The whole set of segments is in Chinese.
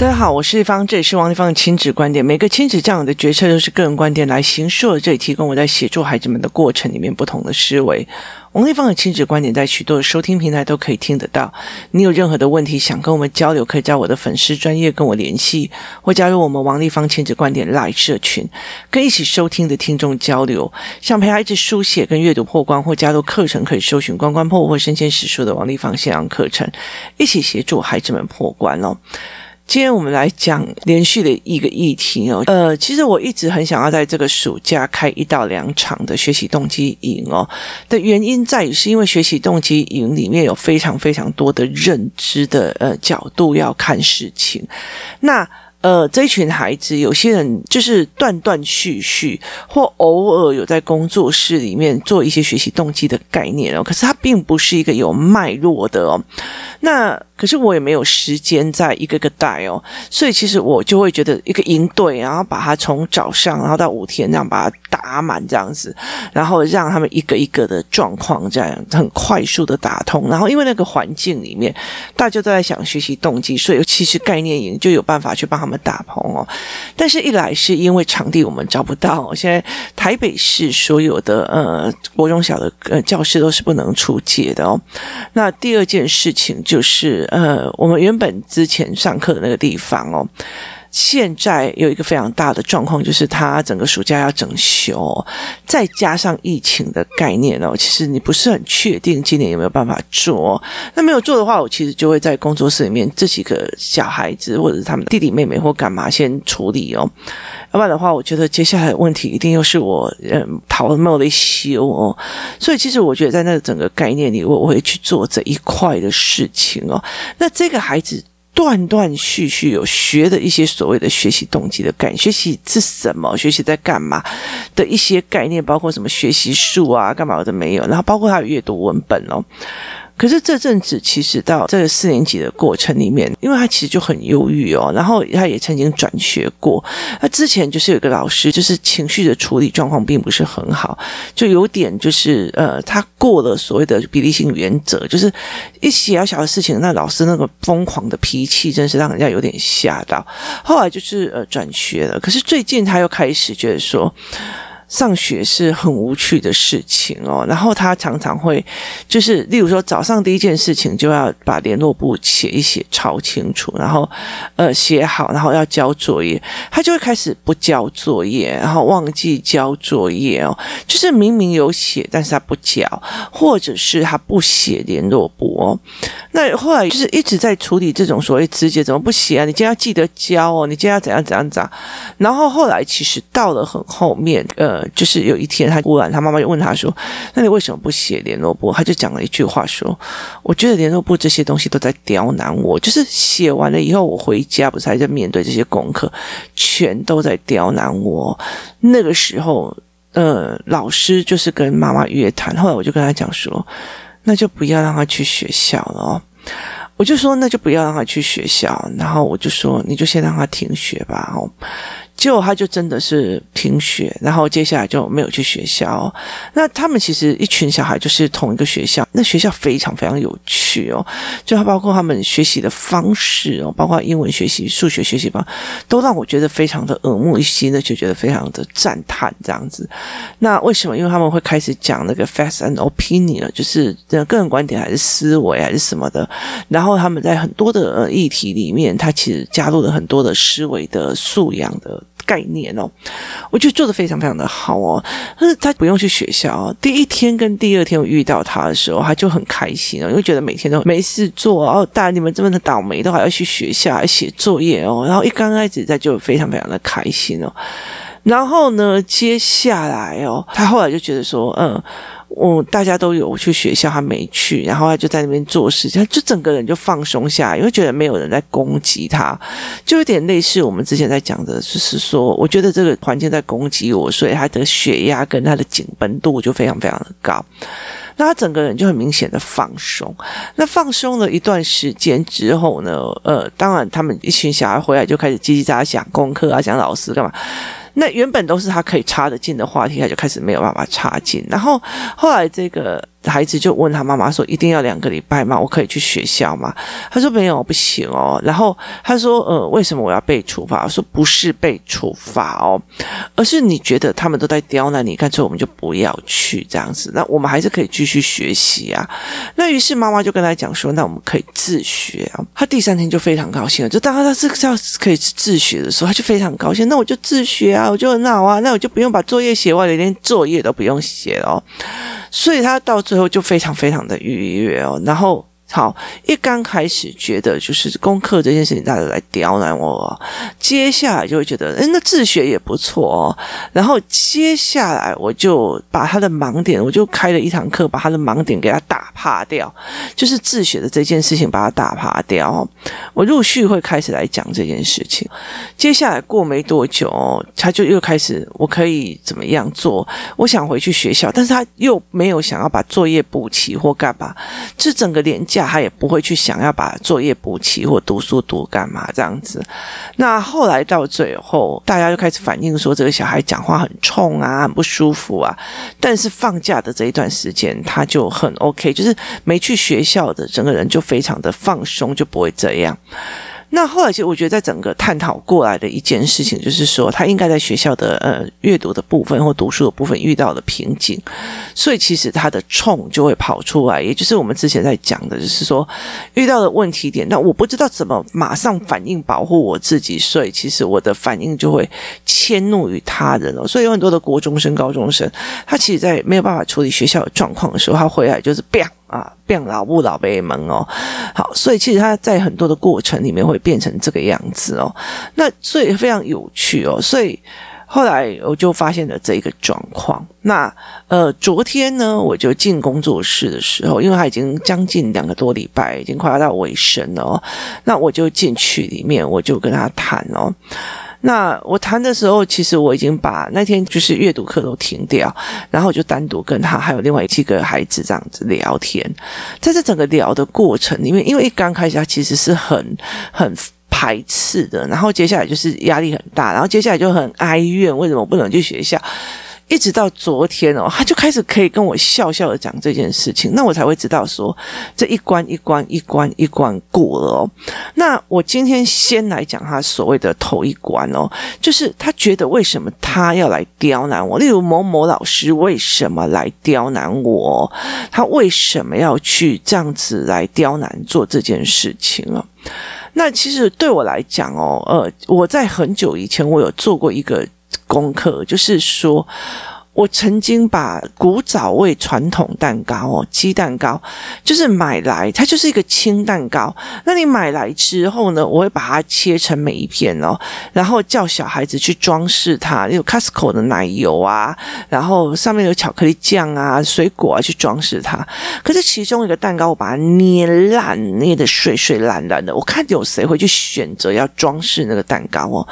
大家好，我是丽芳，这里是王立芳的亲子观点。每个亲子这样的决策都是个人观点来形塑，这里提供我在协助孩子们的过程里面不同的思维。王立芳的亲子观点在许多的收听平台都可以听得到。你有任何的问题想跟我们交流，可以在我的粉丝专业跟我联系，或加入我们王立芳亲子观点 Live 社群，跟一起收听的听众交流。想陪孩子书写跟阅读破关，或加入课程，可以搜寻“关关破”或“身先史书”的王立芳线上课程，一起协助孩子们破关哦。今天我们来讲连续的一个议题哦，呃，其实我一直很想要在这个暑假开一到两场的学习动机营哦，的原因在于是因为学习动机营里面有非常非常多的认知的呃角度要看事情，那。呃，这一群孩子，有些人就是断断续续，或偶尔有在工作室里面做一些学习动机的概念哦，可是他并不是一个有脉络的哦。那可是我也没有时间在一个个带哦，所以其实我就会觉得一个营队，然后把它从早上然后到五天这样把它打满这样子，然后让他们一个一个的状况这样很快速的打通，然后因为那个环境里面大家都在想学习动机，所以其实概念营就有办法去帮他们。打通哦，但是一来是因为场地我们找不到，现在台北市所有的呃国中小的呃教室都是不能出借的哦。那第二件事情就是呃，我们原本之前上课的那个地方哦。现在有一个非常大的状况，就是他整个暑假要整修，再加上疫情的概念哦，其实你不是很确定今年有没有办法做。那没有做的话，我其实就会在工作室里面这几个小孩子或者是他们的弟弟妹妹或干嘛先处理哦。要不然的话，我觉得接下来的问题一定又是我嗯讨没有得修哦。所以其实我觉得在那个整个概念里，我我会去做这一块的事情哦。那这个孩子。断断续续有学的一些所谓的学习动机的概念，学习是什么？学习在干嘛的一些概念，包括什么学习术啊，干嘛的没有。然后包括他有阅读文本哦。可是这阵子其实到这个四年级的过程里面，因为他其实就很忧郁哦，然后他也曾经转学过。他之前就是有一个老师，就是情绪的处理状况并不是很好，就有点就是呃，他过了所谓的比例性原则，就是一些小小的事情，那老师那个疯狂的脾气，真是让人家有点吓到。后来就是呃转学了，可是最近他又开始觉得说。上学是很无趣的事情哦，然后他常常会就是，例如说早上第一件事情就要把联络簿写一写，抄清楚，然后呃写好，然后要交作业，他就会开始不交作业，然后忘记交作业哦，就是明明有写，但是他不交，或者是他不写联络簿哦。那后来就是一直在处理这种所谓直接，怎么不写啊？你今天要记得交哦，你今天要怎样怎样怎样。然后后来其实到了很后面，呃。就是有一天，他忽然他妈妈就问他说：“那你为什么不写联络簿？”他就讲了一句话说：“我觉得联络簿这些东西都在刁难我。就是写完了以后，我回家不是还在面对这些功课，全都在刁难我。那个时候，呃，老师就是跟妈妈约谈。后来我就跟他讲说：那就不要让他去学校了。我就说那就不要让他去学校。然后我就说你就先让他停学吧。哦。”结果他就真的是停学，然后接下来就没有去学校。那他们其实一群小孩就是同一个学校，那学校非常非常有趣哦，就包括他们学习的方式哦，包括英文学习、数学学习方，都让我觉得非常的耳目一新的，就觉得非常的赞叹这样子。那为什么？因为他们会开始讲那个 facts and opinion，就是个人观点还是思维还是什么的。然后他们在很多的议题里面，他其实加入了很多的思维的素养的。概念哦，我觉得做的非常非常的好哦。但是他不用去学校，第一天跟第二天我遇到他的时候，他就很开心哦，因为觉得每天都没事做哦。大你们这么的倒霉，都还要去学校还写作业哦。然后一刚开始在就非常非常的开心哦。然后呢，接下来哦，他后来就觉得说，嗯。我、大家都有去学校，他没去，然后他就在那边做事情，他就整个人就放松下来，因为觉得没有人在攻击他，就有点类似我们之前在讲的，就是说，我觉得这个环境在攻击我，所以他的血压跟他的紧绷度就非常非常的高，那他整个人就很明显的放松。那放松了一段时间之后呢，呃，当然他们一群小孩回来就开始叽叽喳喳讲功课啊，讲老师干嘛。那原本都是他可以插得进的话题，他就开始没有办法插进。然后后来这个孩子就问他妈妈说：“一定要两个礼拜吗？我可以去学校吗？”他说：“没有，不行哦。”然后他说：“呃，为什么我要被处罚？”我说：“不是被处罚哦，而是你觉得他们都在刁难你，干脆我们就不要去这样子。那我们还是可以继续学习啊。”那于是妈妈就跟他讲说：“那我们可以自学啊。”他第三天就非常高兴了，就当他这个要可以自学的时候，他就非常高兴。那我就自学啊，我就很好啊，那我就不用把作业写完了，连作业都不用写了。所以他到最后就非常非常的愉悦哦，然后。好，一刚开始觉得就是功课这件事情，大家来刁难我，接下来就会觉得，诶，那自学也不错哦。然后接下来我就把他的盲点，我就开了一堂课，把他的盲点给他打趴掉，就是自学的这件事情把他打趴掉。我陆续会开始来讲这件事情。接下来过没多久，他就又开始，我可以怎么样做？我想回去学校，但是他又没有想要把作业补齐或干嘛，这整个连假。他也不会去想要把作业补齐或读书读干嘛这样子。那后来到最后，大家就开始反映说，这个小孩讲话很冲啊，很不舒服啊。但是放假的这一段时间，他就很 OK，就是没去学校的整个人就非常的放松，就不会这样。那后来，其实我觉得，在整个探讨过来的一件事情，就是说，他应该在学校的呃阅读的部分或读书的部分遇到了瓶颈，所以其实他的冲就会跑出来，也就是我们之前在讲的，就是说遇到的问题点。那我不知道怎么马上反应保护我自己，所以其实我的反应就会迁怒于他人哦。所以有很多的国中生、高中生，他其实，在没有办法处理学校的状况的时候，他回来就是啪。啊，变老不老辈们哦，好，所以其实他在很多的过程里面会变成这个样子哦，那所以非常有趣哦，所以后来我就发现了这一个状况。那呃，昨天呢，我就进工作室的时候，因为他已经将近两个多礼拜，已经快要到尾声了哦，那我就进去里面，我就跟他谈哦。那我谈的时候，其实我已经把那天就是阅读课都停掉，然后我就单独跟他还有另外几个孩子这样子聊天。在这整个聊的过程里面，因为一刚开始他其实是很很排斥的，然后接下来就是压力很大，然后接下来就很哀怨，为什么我不能去学校？一直到昨天哦，他就开始可以跟我笑笑的讲这件事情，那我才会知道说这一关一关一关一关过了哦。那我今天先来讲他所谓的头一关哦，就是他觉得为什么他要来刁难我？例如某某老师为什么来刁难我？他为什么要去这样子来刁难做这件事情啊？那其实对我来讲哦，呃，我在很久以前我有做过一个。功课就是说。我曾经把古早味传统蛋糕哦，鸡蛋糕就是买来，它就是一个轻蛋糕。那你买来之后呢，我会把它切成每一片哦，然后叫小孩子去装饰它，有 Costco 的奶油啊，然后上面有巧克力酱啊、水果啊去装饰它。可是其中一个蛋糕，我把它捏烂，捏得碎碎烂烂的。我看有谁会去选择要装饰那个蛋糕哦？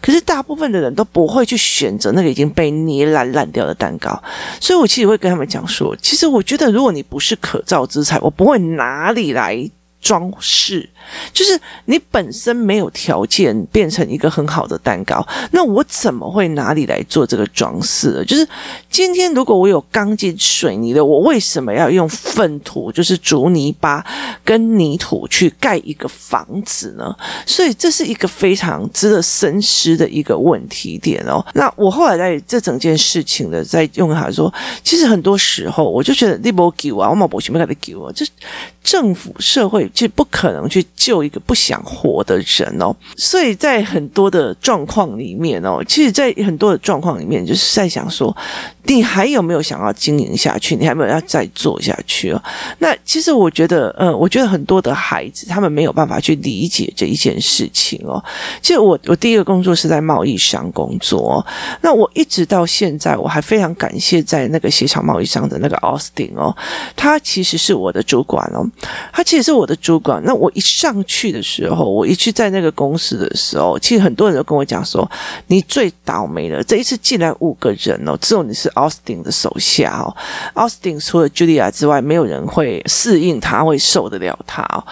可是大部分的人都不会去选择那个已经被捏烂烂掉的蛋糕，所以我其实会跟他们讲说，其实我觉得，如果你不是可造之材，我不会哪里来。装饰就是你本身没有条件变成一个很好的蛋糕，那我怎么会哪里来做这个装饰？就是今天如果我有钢筋水泥的，我为什么要用粪土，就是竹泥巴跟泥土去盖一个房子呢？所以这是一个非常值得深思的一个问题点哦。那我后来在这整件事情的在用他说，其实很多时候我就觉得你不给啊，我冇博取没给你给我，就政府社会。就不可能去救一个不想活的人哦，所以在很多的状况里面哦，其实，在很多的状况里面，就是在想说，你还有没有想要经营下去？你还没有要再做下去哦？那其实我觉得，呃，我觉得很多的孩子他们没有办法去理解这一件事情哦。其实我我第一个工作是在贸易商工作，那我一直到现在我还非常感谢在那个协常贸易商的那个 Austin 哦，他其实是我的主管哦，他其实是我的。主管。那我一上去的时候，我一去在那个公司的时候，其实很多人都跟我讲说，你最倒霉了。这一次进来五个人哦，只有你是 Austin 的手下哦。Austin 除了 Julia 之外，没有人会适应他，会受得了他哦。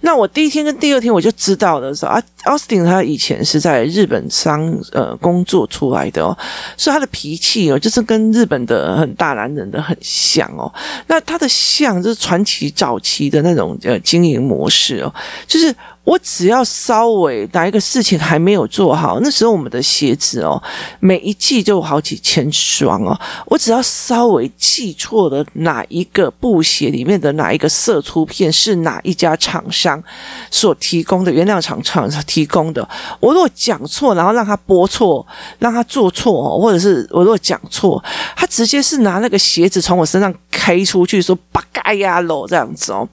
那我第一天跟第二天我就知道的时候啊，Austin 他以前是在日本商呃工作出来的哦，所以他的脾气哦，就是跟日本的很大男人的很像哦。那他的像就是传奇早期的那种呃经营模式哦，就是。我只要稍微哪一个事情还没有做好，那时候我们的鞋子哦，每一季就好几千双哦。我只要稍微记错了哪一个布鞋里面的哪一个色出片是哪一家厂商所提供的原料厂厂提供的，我如果讲错，然后让他播错，让他做错哦，或者是我如果讲错，他直接是拿那个鞋子从我身上开出去，说“八嘎呀喽”这样子哦。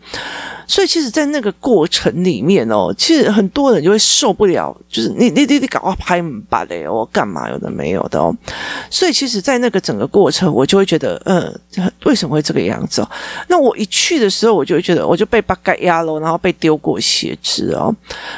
所以其实，在那个过程里面哦，其实很多人就会受不了，就是你你你你搞我拍门把嘞，我干嘛有的没有的哦。所以其实，在那个整个过程，我就会觉得，嗯，为什么会这个样子哦？那我一去的时候，我就会觉得，我就被八嘎压喽，然后被丢过鞋子哦。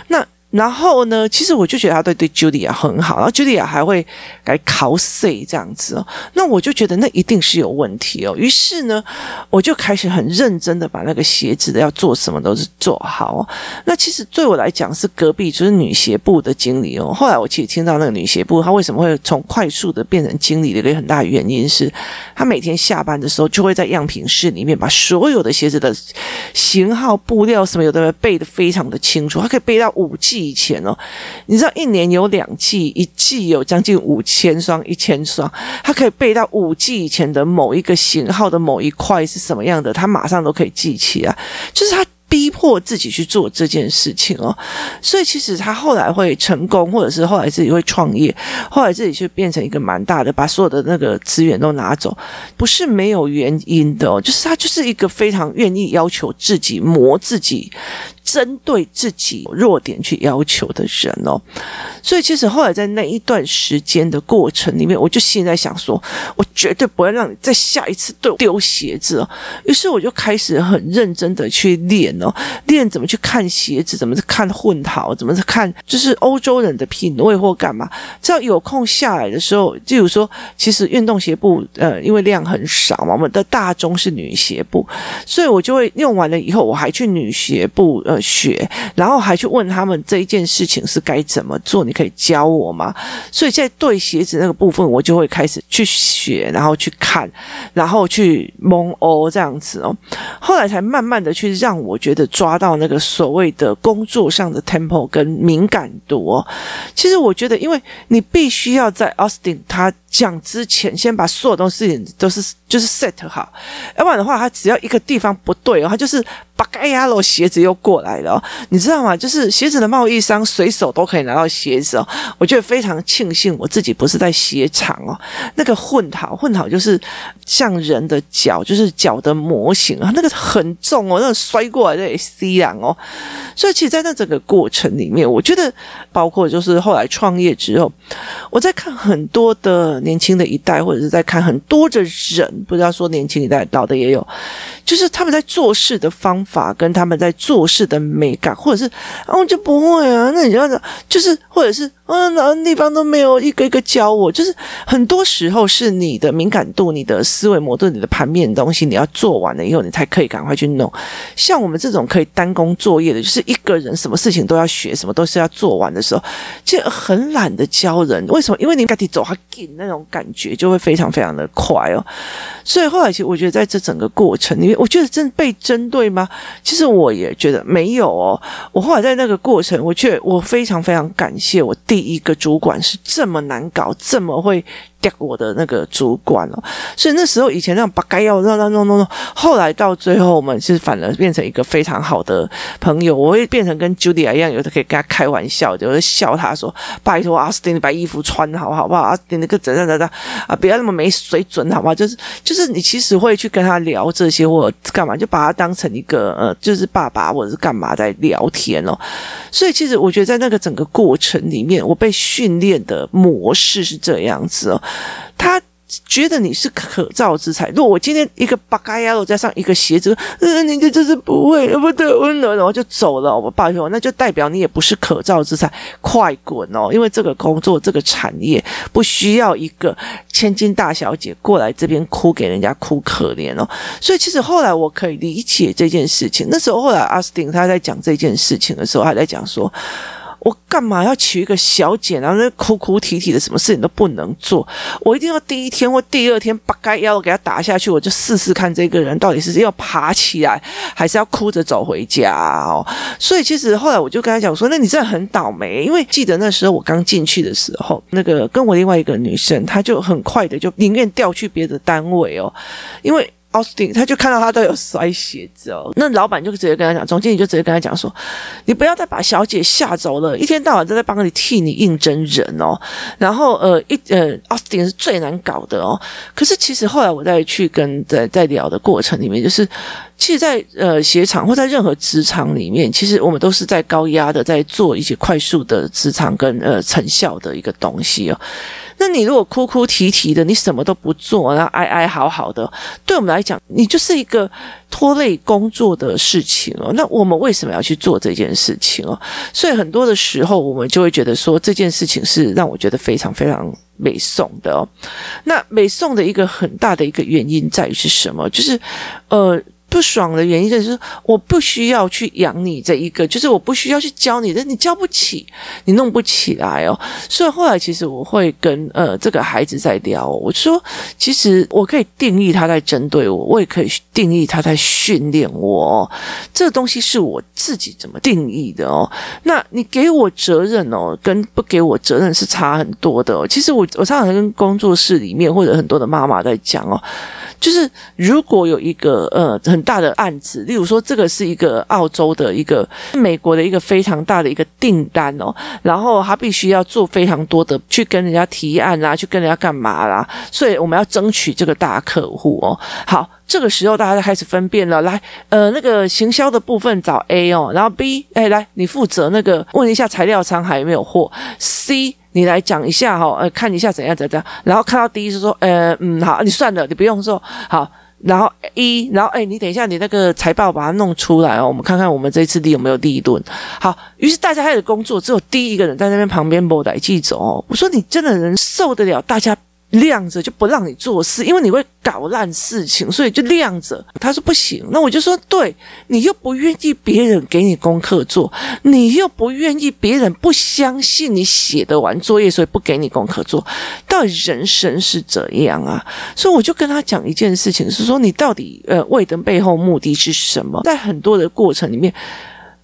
那。然后呢，其实我就觉得他对对 Julia 很好，然后 Julia 还会来考 C 这样子哦。那我就觉得那一定是有问题哦。于是呢，我就开始很认真的把那个鞋子的要做什么都是做好哦。那其实对我来讲是隔壁就是女鞋部的经理哦。后来我其实听到那个女鞋部她为什么会从快速的变成经理的一个很大原因是，她每天下班的时候就会在样品室里面把所有的鞋子的型号、布料什么有的背的非常的清楚，她可以背到五 G。以前哦，你知道一年有两季，一季有将近五千双、一千双，他可以背到五季以前的某一个型号的某一块是什么样的，他马上都可以记起来，就是他。逼迫自己去做这件事情哦，所以其实他后来会成功，或者是后来自己会创业，后来自己就变成一个蛮大的，把所有的那个资源都拿走，不是没有原因的哦，就是他就是一个非常愿意要求自己磨自己，针对自己弱点去要求的人哦。所以其实后来在那一段时间的过程里面，我就现在想说，我绝对不会让你再下一次对我丢鞋子哦。于是我就开始很认真的去练哦。练怎么去看鞋子，怎么去看混陶，怎么去看就是欧洲人的品味或干嘛。只要有空下来的时候，就有说，其实运动鞋部呃，因为量很少嘛，我们的大宗是女鞋部，所以我就会用完了以后，我还去女鞋部学，然后还去问他们这一件事情是该怎么做，你可以教我吗？所以在对鞋子那个部分，我就会开始去学，然后去看，然后去蒙欧这样子哦。后来才慢慢的去让我觉得抓到那个所谓的工作上的 tempo 跟敏感度哦。其实我觉得，因为你必须要在 Austin 他讲之前，先把所有东西都是就是 set 好，要不然的话，他只要一个地方不对哦，他就是。把盖亚罗鞋子又过来了，你知道吗？就是鞋子的贸易商随手都可以拿到鞋子哦。我觉得非常庆幸我自己不是在鞋厂哦。那个混好，混好就是像人的脚，就是脚的模型啊，那个很重哦，那个摔过来的 C 样哦。所以其实，在那整个过程里面，我觉得包括就是后来创业之后，我在看很多的年轻的一代，或者是在看很多的人，不知道说年轻一代老的也有，就是他们在做事的方法跟他们在做事的美感，或者是啊，我就不会啊，那你就要就是或者是。嗯，哪个地方都没有一个一个教我，就是很多时候是你的敏感度、你的思维模式、你的盘面的东西，你要做完了以后，你才可以赶快去弄。像我们这种可以单工作业的，就是一个人什么事情都要学，什么都是要做完的时候，就很懒得教人。为什么？因为你赶紧走，还紧那种感觉就会非常非常的快哦。所以后来其实我觉得在这整个过程里面，我觉得真被针对吗？其实我也觉得没有哦。我后来在那个过程，我却我非常非常感谢我。第一个主管是这么难搞，这么会。我的那个主管哦，所以那时候以前那种把该要让让让让让，后来到最后我们是反而变成一个非常好的朋友。我会变成跟 Julia 一样，有的可以跟他开玩笑，有的笑他说：“拜托阿斯汀，你把衣服穿好好不好？阿斯汀那个怎样怎样啊，不要那么没水准好不好？就是就是你其实会去跟他聊这些或者干嘛，就把他当成一个呃，就是爸爸或者是干嘛在聊天哦。所以其实我觉得在那个整个过程里面，我被训练的模式是这样子哦。他觉得你是可造之材。如果我今天一个八嘎呀路，加上一个鞋子，嗯，你就就是不会，不对，温柔，然后就走了。我抱歉，那就代表你也不是可造之材，快滚哦！因为这个工作，这个产业不需要一个千金大小姐过来这边哭给人家哭可怜哦。所以其实后来我可以理解这件事情。那时候后来阿斯汀他在讲这件事情的时候，他在讲说。我干嘛要娶一个小姐，然后那哭哭啼啼的，什么事情都不能做？我一定要第一天或第二天把该腰给他打下去，我就试试看这个人到底是要爬起来，还是要哭着走回家哦。所以其实后来我就跟他讲说：“那你真的很倒霉，因为记得那时候我刚进去的时候，那个跟我另外一个女生，她就很快的就宁愿调去别的单位哦，因为。”奥斯汀，他就看到他都有摔鞋子哦，那老板就直接跟他讲，总经理就直接跟他讲说，你不要再把小姐吓走了，一天到晚都在帮你替你应征人哦，然后呃一呃奥斯汀是最难搞的哦，可是其实后来我再去跟在在聊的过程里面，就是其实在，在呃鞋厂或在任何职场里面，其实我们都是在高压的在做一些快速的职场跟呃成效的一个东西哦。那你如果哭哭啼啼的，你什么都不做，然后哀哀嚎嚎的，对我们来讲，你就是一个拖累工作的事情哦。那我们为什么要去做这件事情哦？所以很多的时候，我们就会觉得说，这件事情是让我觉得非常非常美颂的哦。那美颂的一个很大的一个原因在于是什么？就是呃。不爽的原因就是我不需要去养你这一个，就是我不需要去教你的，你教不起，你弄不起来哦。所以后来其实我会跟呃这个孩子在聊，我说其实我可以定义他在针对我，我也可以定义他在训练我。这个东西是我自己怎么定义的哦。那你给我责任哦，跟不给我责任是差很多的。其实我我常常跟工作室里面或者很多的妈妈在讲哦。就是如果有一个呃很大的案子，例如说这个是一个澳洲的一个美国的一个非常大的一个订单哦，然后他必须要做非常多的去跟人家提案啦，去跟人家干嘛啦，所以我们要争取这个大客户哦。好，这个时候大家就开始分辨了，来呃那个行销的部分找 A 哦，然后 B 哎来你负责那个问一下材料仓还有没有货，C。你来讲一下哈，呃，看一下怎样怎样，然后看到第一是说，呃，嗯，好，你算了，你不用说，好，然后一，然后哎，你等一下，你那个财报把它弄出来哦，我们看看我们这次利有没有利润。好，于是大家开始工作，只有第一个人在那边旁边摸来记走哦。我说你真的能受得了大家？晾着就不让你做事，因为你会搞烂事情，所以就晾着。他说不行，那我就说对，你又不愿意别人给你功课做，你又不愿意别人不相信你写得完作业，所以不给你功课做。到底人生是怎样啊？所以我就跟他讲一件事情，是说你到底呃为的背后目的是什么？在很多的过程里面。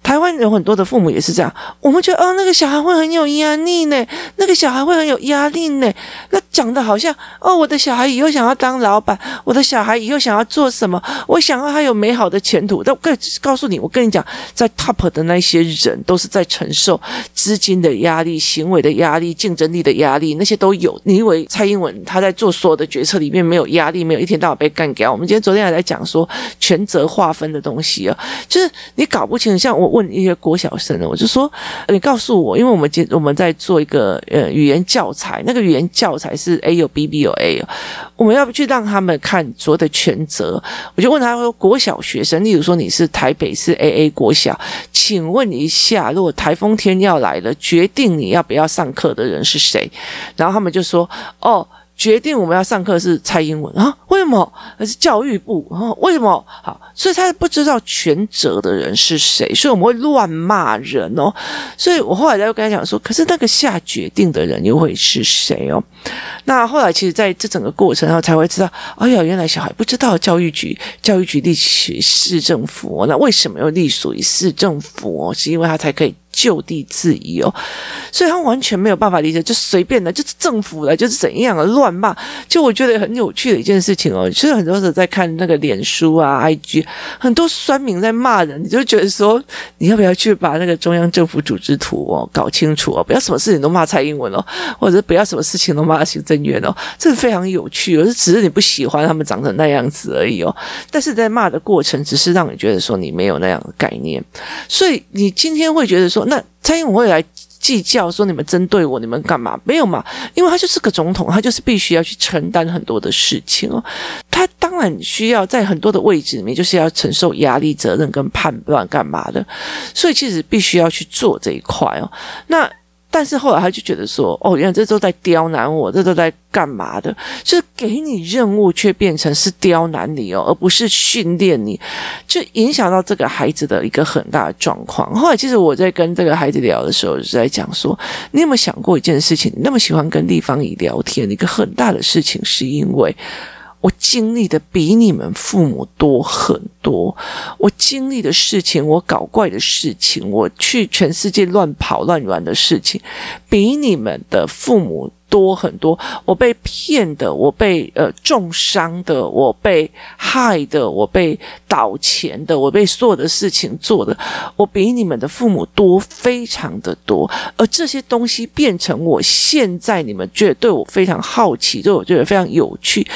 台湾有很多的父母也是这样，我们觉得哦，那个小孩会很有压力呢，那个小孩会很有压力呢。那讲的好像哦，我的小孩以后想要当老板，我的小孩以后想要做什么，我想要他有美好的前途。但我告诉你，我跟你讲，在 top 的那些人都是在承受资金的压力、行为的压力、竞争力的压力，那些都有。你以为蔡英文他在做所有的决策里面没有压力，没有一天到晚被干掉？我们今天昨天还在讲说权责划分的东西啊，就是你搞不清，像我。问一些国小生，我就说，你告诉我，因为我们今我们在做一个呃语言教材，那个语言教材是 A 有 B B 有 A，我们要不去让他们看所有的权责？我就问他说，国小学生，例如说你是台北是 A A 国小，请问一下，如果台风天要来了，决定你要不要上课的人是谁？然后他们就说，哦。决定我们要上课是蔡英文啊？为什么？还是教育部啊？为什么？好，所以他不知道全责的人是谁，所以我们会乱骂人哦。所以我后来就跟他讲说，可是那个下决定的人又会是谁哦？那后来其实在这整个过程，然后才会知道，哎呀，原来小孩不知道教育局，教育局隶属市政府。那为什么又隶属于市政府？是因为他才可以。就地质疑哦，所以他完全没有办法理解，就随便的，就是政府的，就是怎样的乱骂。就我觉得很有趣的一件事情哦，其实很多时候在看那个脸书啊、IG，很多酸民在骂人，你就觉得说，你要不要去把那个中央政府组织图哦搞清楚哦，不要什么事情都骂蔡英文哦，或者不要什么事情都骂行政院哦，这是非常有趣哦，是只是你不喜欢他们长成那样子而已哦。但是在骂的过程，只是让你觉得说你没有那样的概念，所以你今天会觉得说。那蔡英文会来计较说你们针对我，你们干嘛？没有嘛，因为他就是个总统，他就是必须要去承担很多的事情哦。他当然需要在很多的位置里面，就是要承受压力、责任跟判断干嘛的，所以其实必须要去做这一块哦。那。但是后来他就觉得说，哦，原来这都在刁难我，这都在干嘛的？就是给你任务，却变成是刁难你哦，而不是训练你，就影响到这个孩子的一个很大的状况。后来其实我在跟这个孩子聊的时候，就是在讲说，你有没有想过一件事情？你那么喜欢跟立方体聊天，一个很大的事情是因为。我经历的比你们父母多很多，我经历的事情，我搞怪的事情，我去全世界乱跑乱玩的事情，比你们的父母多很多，我被骗的，我被呃重伤的，我被害的，我被倒钱的，我被所有的事情做的，我比你们的父母多非常的多，而这些东西变成我现在你们觉得对我非常好奇，对我觉得非常有趣，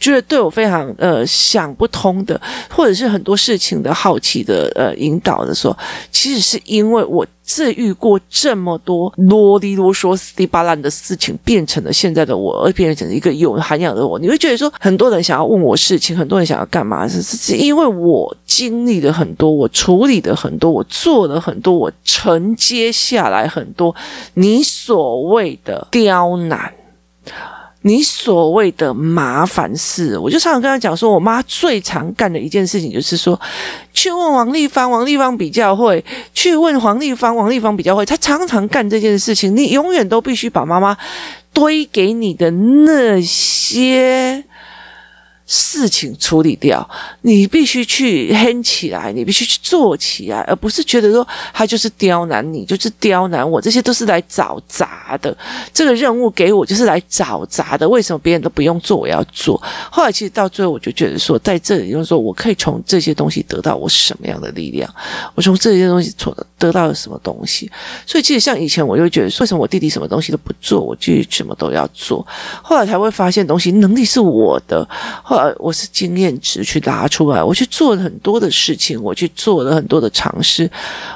觉得对我非常呃想不通的，或者是很多事情的好奇的呃引导的时候，其实是因为我。治愈过这么多啰里啰嗦、死里巴烂的事情，变成了现在的我，而变成一个有涵养的我。你会觉得说，很多人想要问我事情，很多人想要干嘛？是是因为我经历了很多，我处理的很多，我做了很多，我承接下来很多你所谓的刁难。你所谓的麻烦事，我就常常跟他讲说，我妈最常干的一件事情就是说，去问王丽芳，王丽芳比较会；去问黄丽芳，王丽芳比较会。她常常干这件事情，你永远都必须把妈妈堆给你的那些。事情处理掉，你必须去哼起来，你必须去做起来，而不是觉得说他就是刁难你，就是刁难我，这些都是来找茬的。这个任务给我就是来找茬的，为什么别人都不用做，我要做？后来其实到最后，我就觉得说，在这里就是说我可以从这些东西得到我什么样的力量？我从这些东西得得到了什么东西？所以其实像以前，我就觉得说，为什么我弟弟什么东西都不做，我就什么都要做？后来才会发现，东西能力是我的。后。呃，我是经验值去拿出来，我去做了很多的事情，我去做了很多的尝试，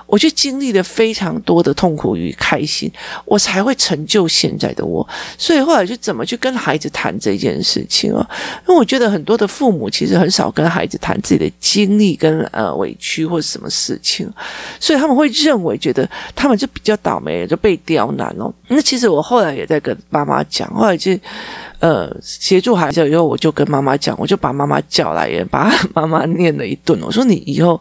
我去经历了非常多的痛苦与开心，我才会成就现在的我。所以后来就怎么去跟孩子谈这件事情啊？因为我觉得很多的父母其实很少跟孩子谈自己的经历跟呃委屈或者什么事情，所以他们会认为觉得他们就比较倒霉，就被刁难哦。那其实我后来也在跟爸妈讲，后来就。呃，协助孩子以后，我就跟妈妈讲，我就把妈妈叫来，也把妈妈念了一顿。我说：“你以后。”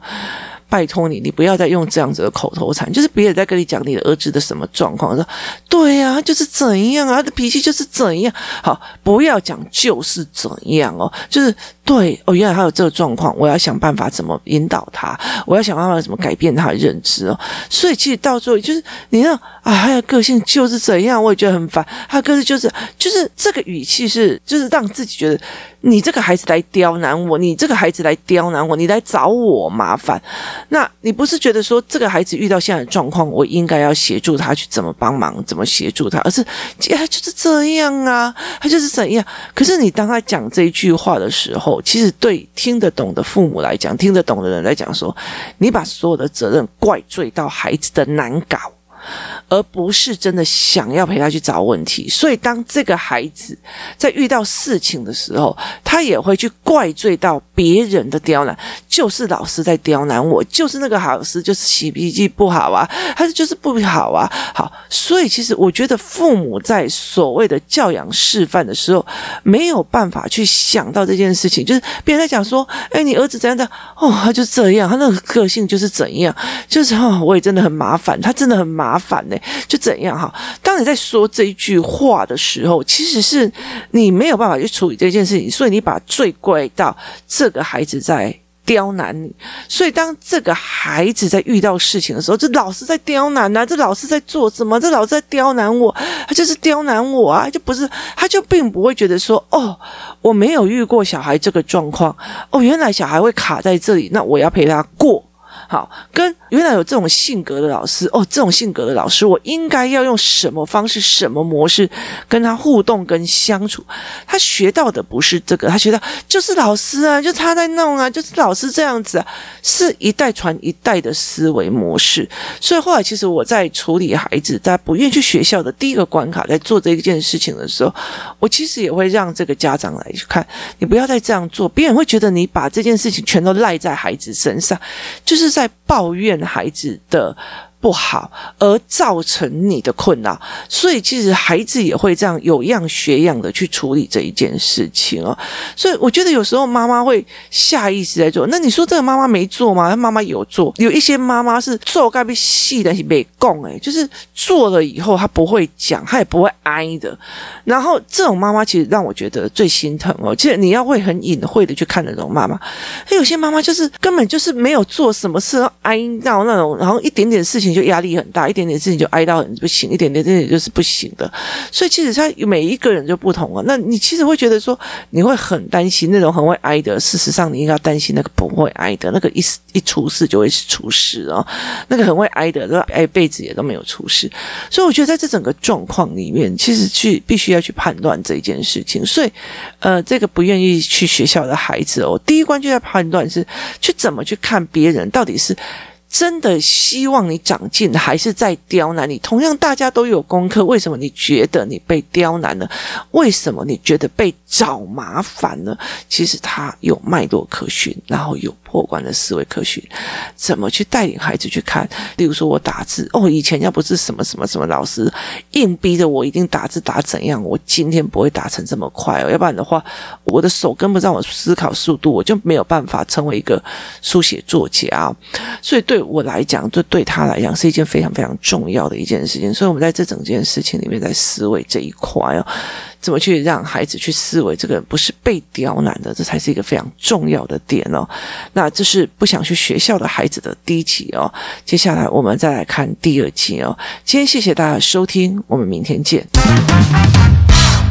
拜托你，你不要再用这样子的口头禅，就是别人在跟你讲你的儿子的什么状况，说对呀、啊，就是怎样啊，他的脾气就是怎样。好，不要讲就是怎样哦，就是对哦，原来他有这个状况，我要想办法怎么引导他，我要想办法怎么改变他的认知哦。所以其实到最后就是你那啊，他的个性就是怎样，我也觉得很烦。他的个性就是就是这个语气是就是让自己觉得。你这个孩子来刁难我，你这个孩子来刁难我，你来找我麻烦。那你不是觉得说这个孩子遇到现在的状况，我应该要协助他去怎么帮忙，怎么协助他，而是他就是这样啊，他就是怎样。可是你当他讲这一句话的时候，其实对听得懂的父母来讲，听得懂的人来讲说，你把所有的责任怪罪到孩子的难搞。而不是真的想要陪他去找问题，所以当这个孩子在遇到事情的时候，他也会去怪罪到别人的刁难，就是老师在刁难我，就是那个老师就是起脾气不好啊，他就是不好啊。好，所以其实我觉得父母在所谓的教养示范的时候，没有办法去想到这件事情，就是别人在讲说，哎，你儿子怎样的哦，他就这样，他那个个性就是怎样，就是哦，我也真的很麻烦，他真的很麻麻烦呢。就怎样哈？当你在说这一句话的时候，其实是你没有办法去处理这件事情，所以你把罪怪到这个孩子在刁难你。所以当这个孩子在遇到事情的时候，这老师在刁难啊，这老师在做什么？这老师在刁难我，他就是刁难我啊，就不是，他就并不会觉得说，哦，我没有遇过小孩这个状况，哦，原来小孩会卡在这里，那我要陪他过。好，跟原来有这种性格的老师哦，这种性格的老师，我应该要用什么方式、什么模式跟他互动、跟相处？他学到的不是这个，他学到就是老师啊，就他在弄啊，就是老师这样子啊，是一代传一代的思维模式。所以后来，其实我在处理孩子在不愿意去学校的第一个关卡，在做这一件事情的时候，我其实也会让这个家长来去看，你不要再这样做，别人会觉得你把这件事情全都赖在孩子身上，就是在在抱怨孩子的。不好，而造成你的困扰，所以其实孩子也会这样有样学样的去处理这一件事情哦。所以我觉得有时候妈妈会下意识在做，那你说这个妈妈没做吗？妈妈有做，有一些妈妈是做该被细的没供诶，就是做了以后她不会讲，她也不会挨的。然后这种妈妈其实让我觉得最心疼哦。其实你要会很隐晦的去看那种妈妈，有些妈妈就是根本就是没有做什么事，挨到那种，然后一点点事情。就压力很大，一点点事情就挨到很不行，一点点事情就是不行的。所以其实他每一个人就不同啊。那你其实会觉得说，你会很担心那种很会挨的。事实上，你应该担心那个不会挨的，那个一一出事就会是出事哦。那个很会挨的，挨一辈子也都没有出事。所以我觉得在这整个状况里面，其实去必须要去判断这一件事情。所以，呃，这个不愿意去学校的孩子哦，第一关就在判断是去怎么去看别人到底是。真的希望你长进，还是在刁难你？同样，大家都有功课，为什么你觉得你被刁难了？为什么你觉得被找麻烦了？其实他有脉络可循，然后有破关的思维科学。怎么去带领孩子去看？例如说，我打字哦，以前要不是什么什么什么老师硬逼着我一定打字打怎样，我今天不会打成这么快哦。要不然的话，我的手跟不上我思考速度，我就没有办法成为一个书写作家。所以对。我来讲，这对他来讲是一件非常非常重要的一件事情，所以我们在这整件事情里面，在思维这一块哦，怎么去让孩子去思维这个不是被刁难的，这才是一个非常重要的点哦。那这是不想去学校的孩子的第一集哦，接下来我们再来看第二集哦。今天谢谢大家收听，我们明天见。